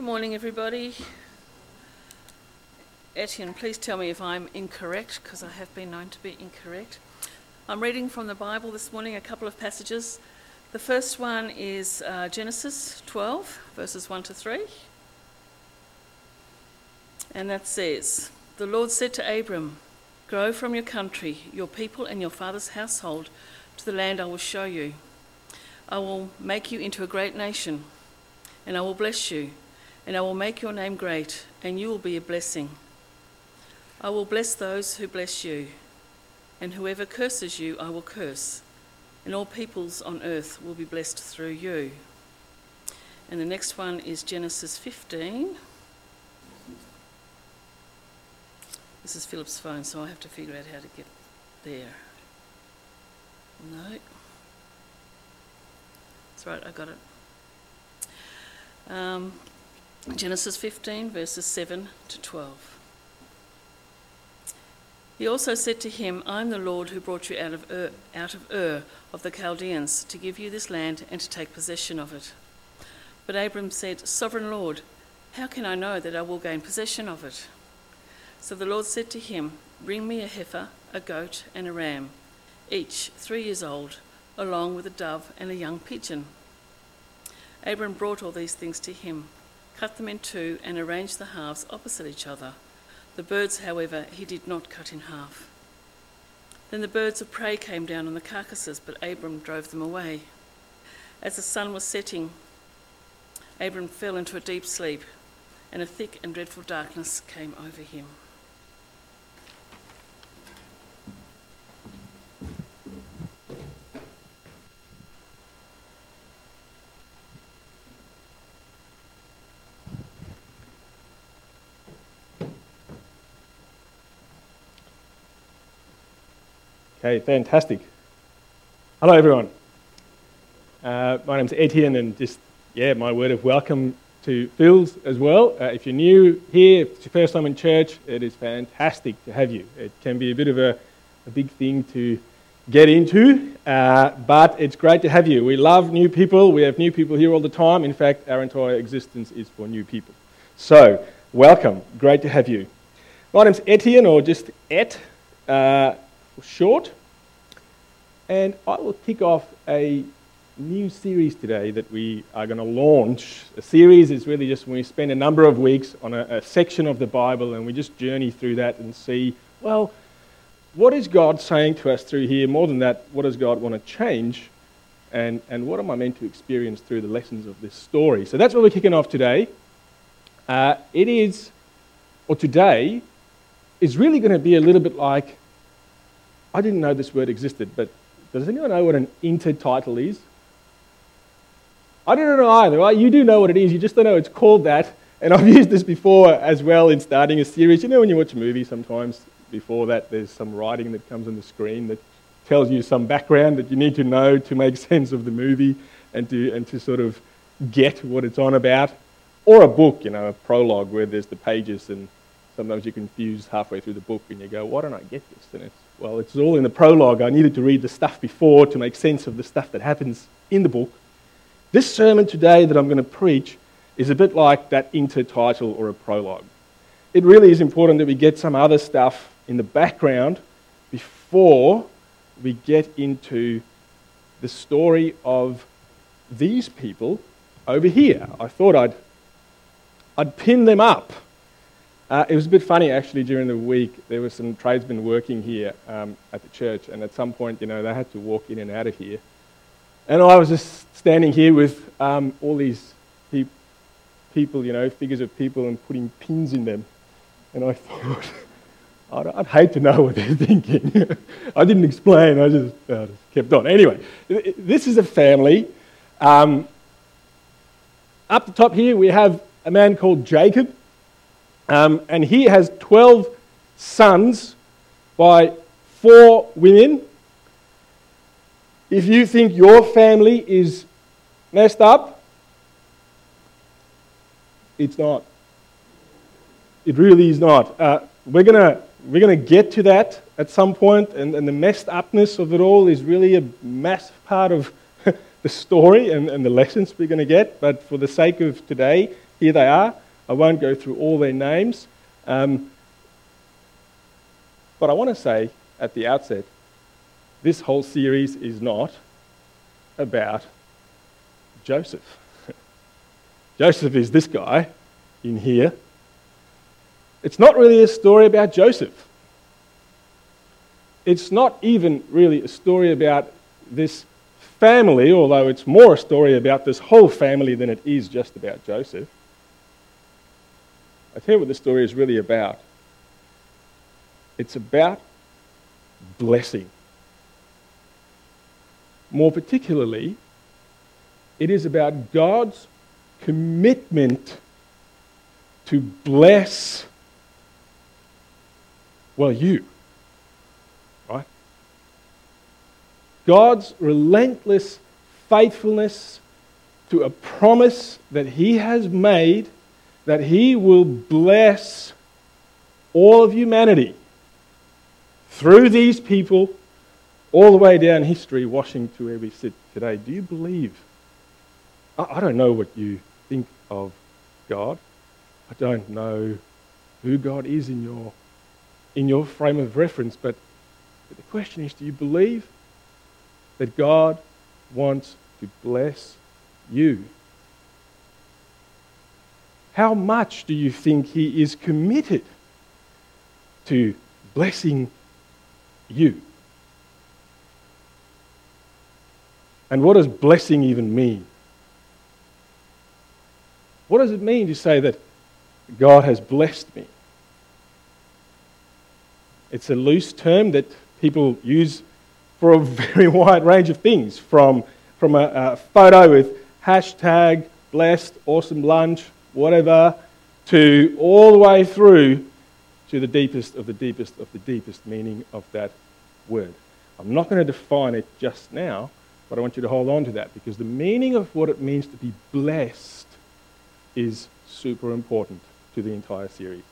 Good morning, everybody. Etienne, please tell me if I'm incorrect, because I have been known to be incorrect. I'm reading from the Bible this morning a couple of passages. The first one is uh, Genesis 12, verses 1 to 3. And that says, The Lord said to Abram, Go from your country, your people, and your father's household to the land I will show you. I will make you into a great nation, and I will bless you, and I will make your name great, and you will be a blessing. I will bless those who bless you, and whoever curses you, I will curse, and all peoples on earth will be blessed through you. And the next one is Genesis 15. This is Philip's phone, so I have to figure out how to get there. No. That's right, I got it. Um, Genesis 15, verses 7 to 12. He also said to him, I am the Lord who brought you out of Ur, out of, Ur of the Chaldeans to give you this land and to take possession of it. But Abram said, Sovereign Lord, how can I know that I will gain possession of it? So the Lord said to him, Bring me a heifer, a goat, and a ram, each three years old along with a dove and a young pigeon. Abram brought all these things to him, cut them in two, and arranged the halves opposite each other. The birds, however, he did not cut in half. Then the birds of prey came down on the carcasses, but Abram drove them away. As the sun was setting, Abram fell into a deep sleep, and a thick and dreadful darkness came over him. Okay, fantastic. Hello, everyone. Uh, my name's Etienne, and just, yeah, my word of welcome to Phil's as well. Uh, if you're new here, if it's your first time in church, it is fantastic to have you. It can be a bit of a, a big thing to get into, uh, but it's great to have you. We love new people. We have new people here all the time. In fact, our entire existence is for new people. So, welcome. Great to have you. My name's Etienne, or just Et. Uh, short. And I will kick off a new series today that we are going to launch. A series is really just when we spend a number of weeks on a, a, section of the Bible and we just journey through that and see, well, what is God saying to us through here? More than that, what does God want to change? And, and what am I meant to experience through the lessons of this story? So that's what we're kicking off today. Uh, it is, or today, is really going to be a little bit like I didn't know this word existed, but does anyone know what an intertitle is? I don't know either, right? You do know what it is, you just don't know it's called that. And I've used this before as well in starting a series. You know, when you watch a movie, sometimes before that, there's some writing that comes on the screen that tells you some background that you need to know to make sense of the movie and to, and to sort of get what it's on about. Or a book, you know, a prologue where there's the pages and sometimes you're confused halfway through the book and you go, why don't I get this? And it's well, it's all in the prologue. I needed to read the stuff before to make sense of the stuff that happens in the book. This sermon today that I'm going to preach is a bit like that intertitle or a prologue. It really is important that we get some other stuff in the background before we get into the story of these people over here. I thought I'd, I'd pin them up uh, it was a bit funny actually during the week. There were some tradesmen working here um, at the church, and at some point, you know, they had to walk in and out of here. And I was just standing here with um, all these pe- people, you know, figures of people, and putting pins in them. And I thought, I'd, I'd, hate to know what they're thinking. I didn't explain, I just, uh, just, kept on. Anyway, this is a family. Um, up the top here, we have a man called Jacob. Um, and he has 12 sons by four women. If you think your family is messed up, it's not. It really is not. Uh, we're going we're gonna get to that at some point, and, and the messed upness of it all is really a massive part of the story and, and the lessons we're going to get. But for the sake of today, here they are. I won't go through all their names. Um, but I want to say at the outset this whole series is not about Joseph. Joseph is this guy in here. It's not really a story about Joseph. It's not even really a story about this family, although it's more a story about this whole family than it is just about Joseph. I tell you what the story is really about. It's about blessing. More particularly, it is about God's commitment to bless, well, you. Right? God's relentless faithfulness to a promise that He has made that He will bless all of humanity through these people all the way down history, washing to where we sit today. Do you believe? I, I don't know what you think of God. I don't know who God is in your, in your frame of reference, but, but the question is do you believe that God wants to bless you? How much do you think He is committed to blessing you? And what does blessing even mean? What does it mean to say that God has blessed me? It's a loose term that people use for a very wide range of things, from, from a, a photo with hashtag blessed, awesome lunch, whatever, to all the way through to the deepest of the deepest of the deepest meaning of that word. I'm not going to define it just now, but I want you to hold on to that because the meaning of what it means to be blessed is super important to the entire series.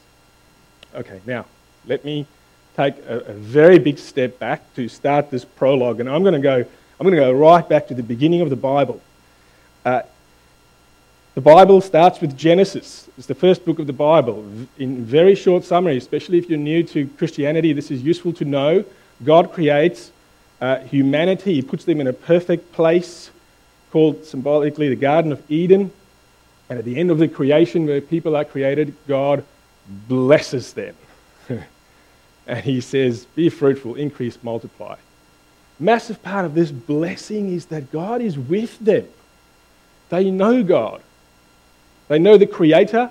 Okay, now let me take a, a very big step back to start this prologue, and I'm going to go. I'm going to go right back to the beginning of the Bible. Uh, the Bible starts with Genesis. It's the first book of the Bible. In very short summary, especially if you're new to Christianity, this is useful to know. God creates uh, humanity, He puts them in a perfect place called symbolically the Garden of Eden. And at the end of the creation, where people are created, God blesses them. and He says, Be fruitful, increase, multiply. Massive part of this blessing is that God is with them. They know God. They know the Creator,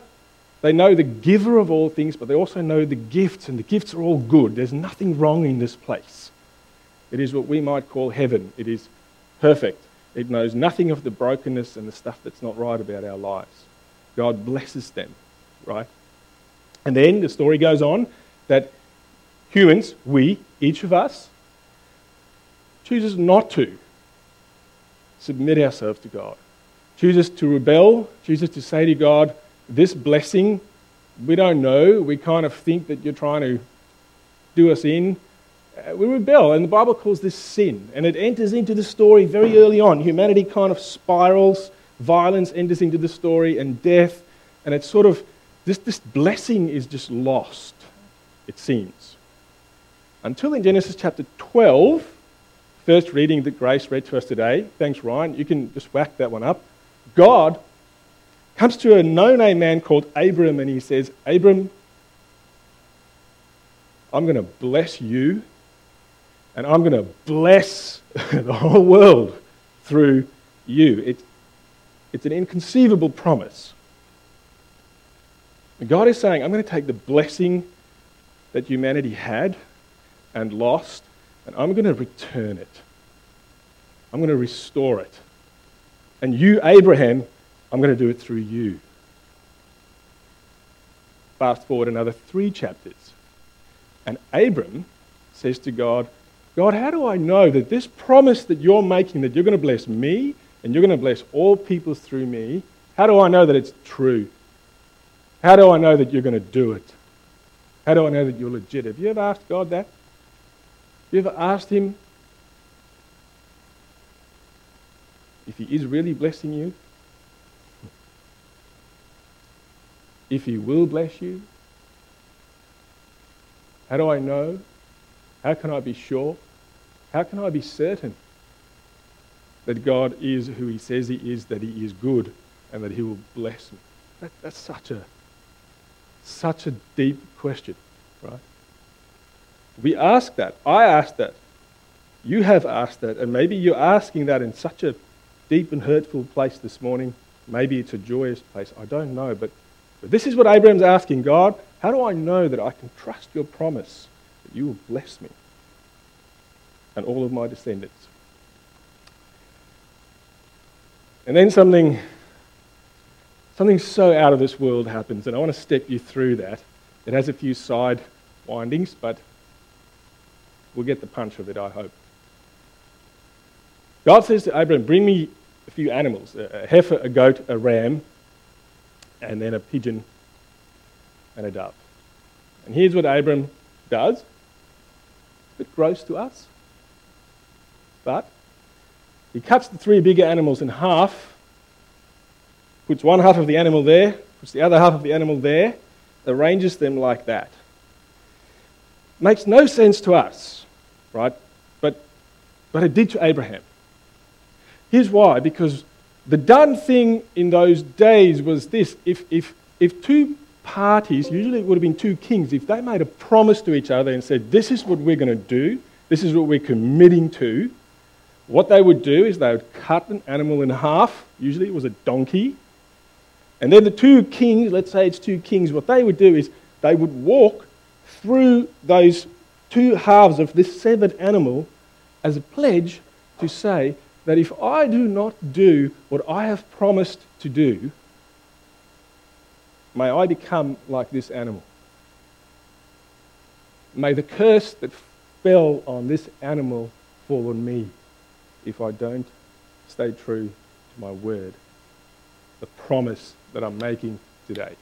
they know the giver of all things, but they also know the gifts, and the gifts are all good. There's nothing wrong in this place. It is what we might call heaven. It is perfect. It knows nothing of the brokenness and the stuff that's not right about our lives. God blesses them, right? And then the story goes on that humans, we, each of us, chooses not to submit ourselves to God chooses to rebel, chooses to say to God, This blessing, we don't know. We kind of think that you're trying to do us in. Uh, we rebel, and the Bible calls this sin. And it enters into the story very early on. Humanity kind of spirals, violence enters into the story, and death. And it's sort of this, this blessing is just lost, it seems. Until in Genesis chapter 12, first reading that Grace read to us today. Thanks, Ryan. You can just whack that one up. God comes to a no name man called Abram and he says, Abram, I'm going to bless you and I'm going to bless the whole world through you. It, it's an inconceivable promise. God is saying, I'm going to take the blessing that humanity had and lost, and I'm going to return it. I'm going to restore it. And you, Abraham, I'm going to do it through you. Fast forward another three chapters. And Abram says to God, God, how do I know that this promise that you're making, that you're going to bless me and you're going to bless all peoples through me, how do I know that it's true? How do I know that you're going to do it? How do I know that you're legit? Have you ever asked God that? You ever asked Him, if He is really blessing you? if He will bless you? How do I know? How can I be sure? How can I be certain that God is who He says He is, that He is good, and that He will bless me? That, that's such a, such a deep question, right? We ask that. I ask that. You have asked that, and maybe you're asking that in such a deep and hurtful place this morning. Maybe it's a joyous place. I don't know, but, but this is what Abraham's asking God, how do I know that I can trust your promise that you will bless me and all of my descendants? And then something, something so out of this world happens, and I want to step you through that. It has a few side windings, but we'll get the punch of it, I hope. God says to Abraham, Bring me a few animals a heifer, a goat, a ram, and then a pigeon and a dove. And here's what Abram does. It's a bit gross to us. But he cuts the three bigger animals in half, puts one half of the animal there, puts the other half of the animal there, arranges them like that. Makes no sense to us, right? But, but it did to Abraham. Here's why because the done thing in those days was this. If, if, if two parties, usually it would have been two kings, if they made a promise to each other and said, This is what we're going to do, this is what we're committing to, what they would do is they would cut an animal in half, usually it was a donkey, and then the two kings, let's say it's two kings, what they would do is they would walk through those two halves of this severed animal as a pledge to say, that if I do not do what I have promised to do, may I become like this animal. May the curse that fell on this animal fall on me if I don't stay true to my word, the promise that I'm making today.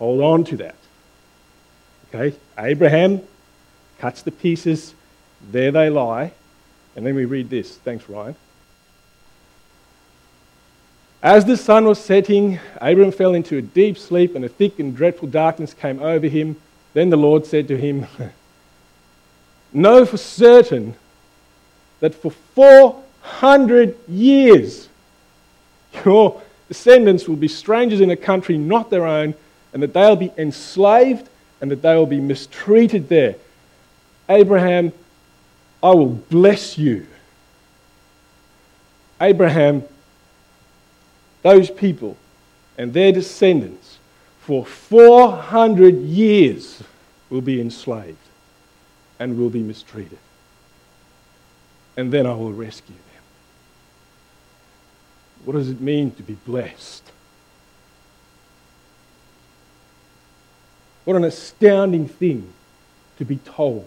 Hold on to that. Okay? Abraham cuts the pieces, there they lie. And then we read this. Thanks, Ryan. As the sun was setting, Abram fell into a deep sleep, and a thick and dreadful darkness came over him. Then the Lord said to him, Know for certain that for 400 years your descendants will be strangers in a country not their own, and that they'll be enslaved and that they will be mistreated there. Abraham I will bless you. Abraham, those people and their descendants for 400 years will be enslaved and will be mistreated. And then I will rescue them. What does it mean to be blessed? What an astounding thing to be told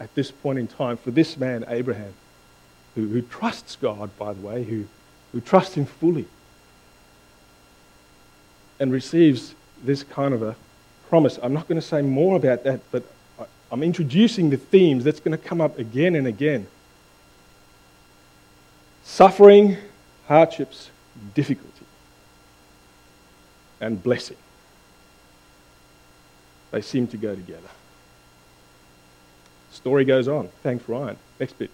at this point in time for this man, Abraham, who, who trusts God, by the way, who, who trusts Him fully, and receives this kind of a promise. I'm not going to say more about that, but I'm introducing the themes that's going to come up again and again suffering, hardships, difficulty, and blessing. They seem to go together. Story goes on. Thanks, Ryan. Next bit.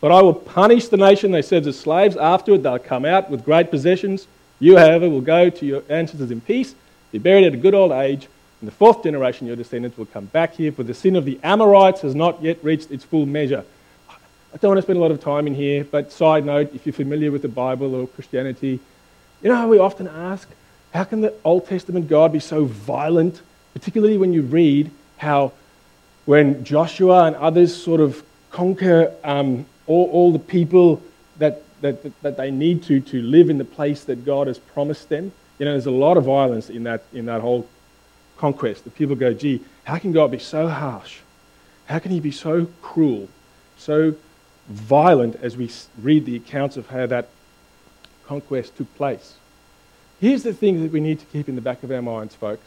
But I will punish the nation they served as slaves. Afterward, they'll come out with great possessions. You, however, will go to your ancestors in peace, be buried at a good old age. In the fourth generation, your descendants will come back here, for the sin of the Amorites has not yet reached its full measure. I don't want to spend a lot of time in here, but side note, if you're familiar with the Bible or Christianity, you know how we often ask, how can the Old Testament God be so violent? Particularly when you read how when Joshua and others sort of conquer um, all, all, the people that, that, that they need to to live in the place that God has promised them. You know, there's a lot of violence in that, in that whole conquest. The people go, gee, how can God be so harsh? How can he be so cruel, so violent as we read the accounts of how that conquest took place? Here's the thing that we need to keep in the back of our minds, folks.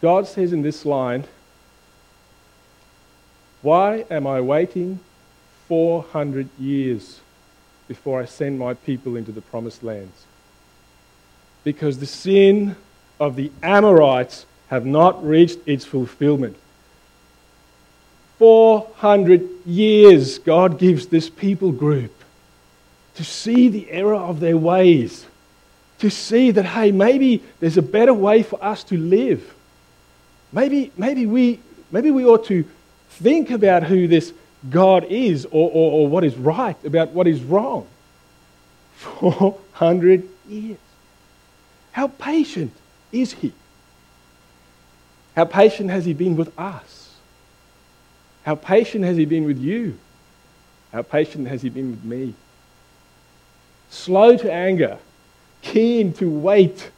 God says in this line, Why am I waiting 400 years before I send my people into the promised lands? because the sin of the Amorites have not reached its fulfillment. 400 years God gives this people group to see the error of their ways, to see that, hey, maybe there's a better way for us to live. Maybe, maybe, we, maybe we ought to think about who this God is or, or, or what is right, about what is wrong. 400 years. How patient is He? How patient has He been with us? How patient has He been with you? How patient has He been with me? Slow to anger, keen to wait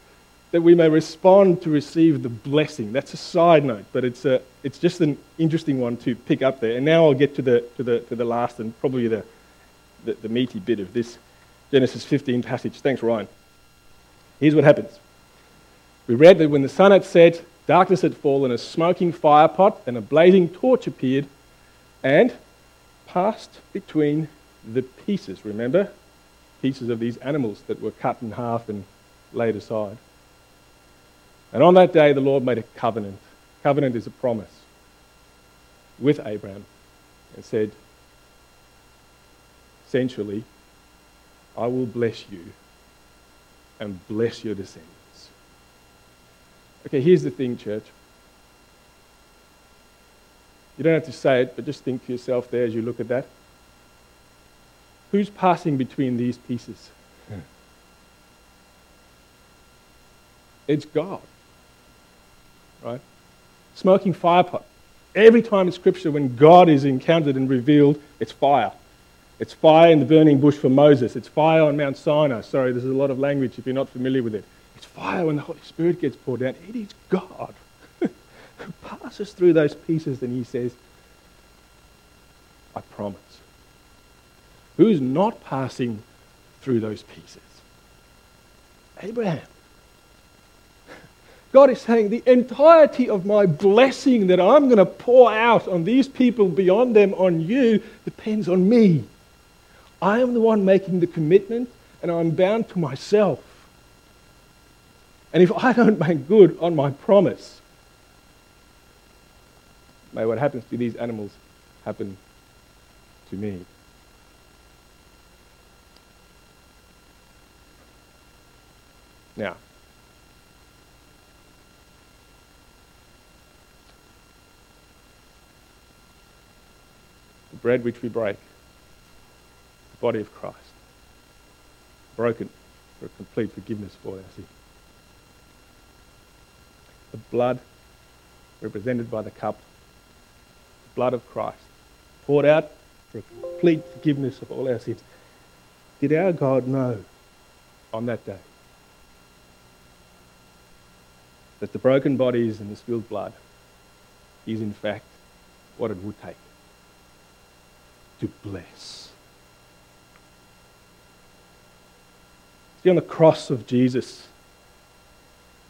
that we may respond to receive the blessing. That's a side note, but it's, a, it's just an interesting one to pick up there. And now I'll get to the, to the, to the last and probably the, the, the meaty bit of this Genesis 15 passage. Thanks, Ryan. Here's what happens. We read that when the sun had set, darkness had fallen, a smoking firepot and a blazing torch appeared and passed between the pieces. Remember? Pieces of these animals that were cut in half and laid aside. And on that day, the Lord made a covenant. Covenant is a promise with Abraham and said, essentially, I will bless you and bless your descendants. Okay, here's the thing, church. You don't have to say it, but just think to yourself there as you look at that. Who's passing between these pieces? Hmm. It's God right? Smoking fire pot. Every time in Scripture, when God is encountered and revealed, it's fire. It's fire in the burning bush for Moses. It's fire on Mount Sinai. Sorry, there's a lot of language if you're not familiar with it. It's fire when the Holy Spirit gets poured down. It is God who passes through those pieces and he says, I promise. Who's not passing through those pieces? Abraham. God is saying the entirety of my blessing that I'm going to pour out on these people beyond them on you depends on me. I am the one making the commitment and I'm bound to myself. And if I don't make good on my promise, may what happens to these animals happen to me. Now, bread which we break, the body of Christ, broken for complete forgiveness for our sins. The blood represented by the cup, the blood of Christ, poured out for complete forgiveness of all our sins. Did our God know on that day that the broken bodies and the spilled blood is in fact what it would take to bless. See, on the cross of Jesus,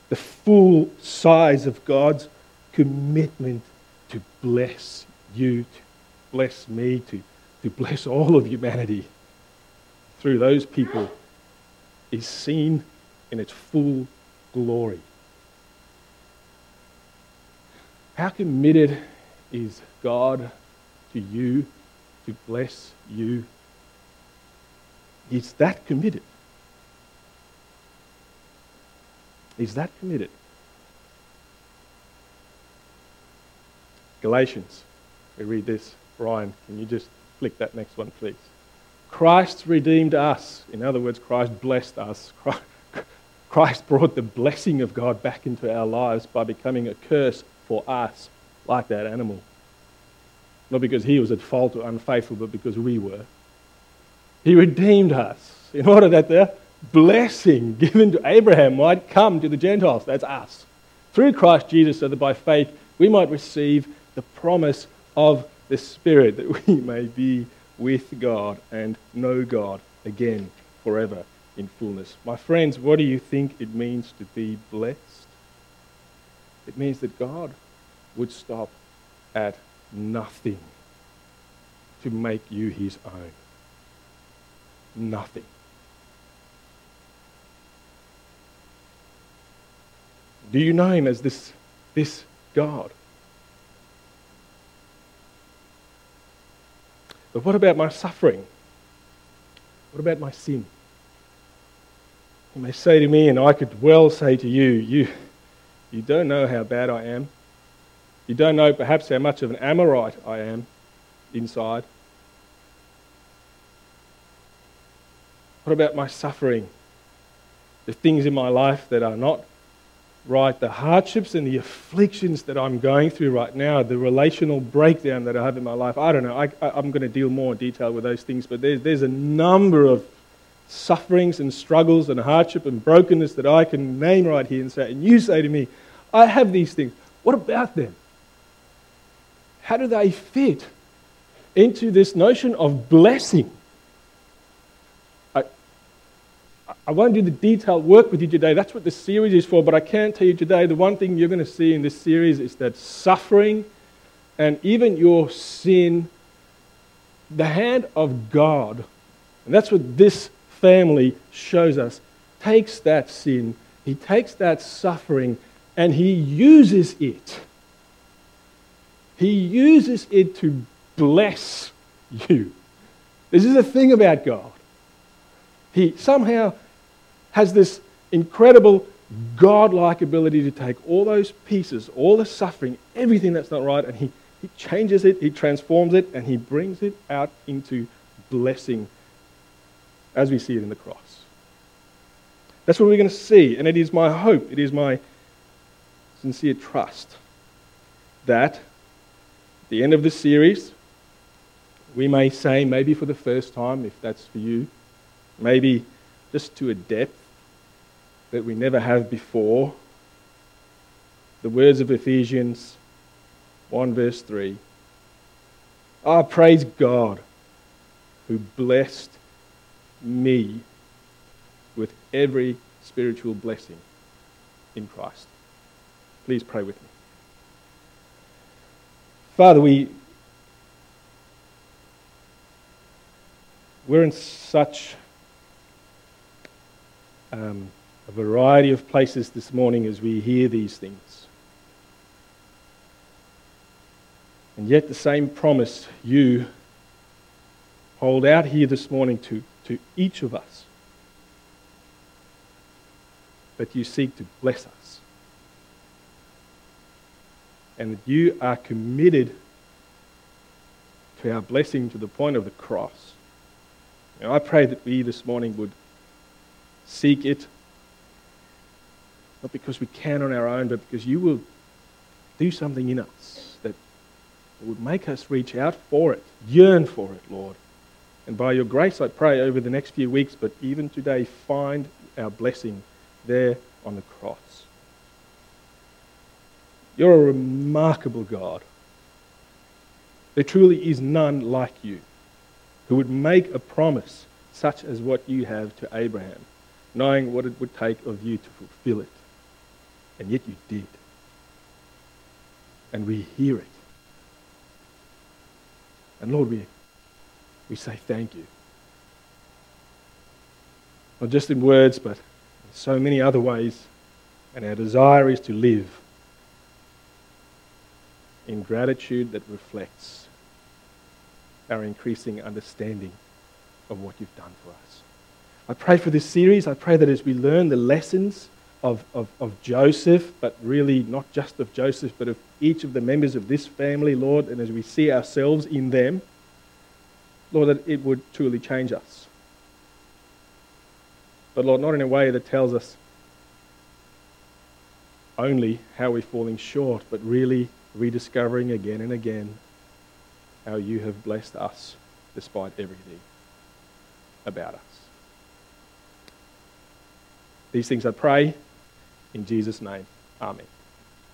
the full size of God's commitment to bless you, to bless me, to, to bless all of humanity through those people is seen in its full glory. How committed is God to you to bless you. He's that committed. He's that committed. Galatians, we read this. Brian, can you just flick that next one, please? Christ redeemed us. In other words, Christ blessed us. Christ brought the blessing of God back into our lives by becoming a curse for us, like that animal. Not because he was at fault or unfaithful, but because we were. He redeemed us in order that the blessing given to Abraham might come to the Gentiles. That's us. Through Christ Jesus, so that by faith we might receive the promise of the Spirit, that we may be with God and know God again forever in fullness. My friends, what do you think it means to be blessed? It means that God would stop at nothing to make you his own. Nothing. Do you know him as this, this God? But what about my suffering? What about my sin? You may say to me, and I could well say to you, you, you don't know how bad I am. You don't know perhaps how much of an Amorite I am inside. What about my suffering? The things in my life that are not right, the hardships and the afflictions that I'm going through right now, the relational breakdown that I have in my life. I don't know. I, am going to deal more in detail with those things, but there's, there's a number of sufferings and struggles and hardship and brokenness that I can name right here and say, and you say to me, I have these things. What about them? How do they fit into this notion of blessing? I, I won't do the detailed work with you today. That's what this series is for. But I can tell you today the one thing you're going to see in this series is that suffering and even your sin, the hand of God, and that's what this family shows us, takes that sin, he takes that suffering, and he uses it. He uses it to bless you. This is the thing about God. He somehow has this incredible God-like ability to take all those pieces, all the suffering, everything that's not right, and he, he changes it, he transforms it, and he brings it out into blessing as we see it in the cross. That's what we're going to see, and it is my hope, it is my sincere trust that at the end of this series, we may say, maybe for the first time, if that's for you, maybe just to a depth that we never have before, the words of Ephesians 1, verse 3. Ah, praise God who blessed me with every spiritual blessing in Christ. Please pray with me. Father, we, we're in such um, a variety of places this morning as we hear these things. And yet, the same promise you hold out here this morning to to each of us. that you seek to bless us. And that you are committed to our blessing to the point of the cross. Now, I pray that we this morning would seek it, not because we can on our own, but because you will do something in us that would make us reach out for it, yearn for it, Lord. And by your grace, I pray over the next few weeks, but even today, find our blessing there on the cross. You're a remarkable God. There truly is none like you who would make a promise such as what you have to Abraham, knowing what it would take of you to fulfill it. And yet you did. And we hear it. And Lord, we we say thank you. Not just in words, but in so many other ways. And our desire is to live in gratitude that reflects our increasing understanding of what you've done for us. I pray for this series. I pray that as we learn the lessons of, of, of Joseph, but really not just of Joseph, but of each of the members of this family, Lord, and as we see ourselves in them, Lord, that it would truly change us. But Lord, not in a way that tells us only how we're falling short, but really rediscovering again and again how you have blessed us despite everything about us. These things I pray in Jesus' name. Amen.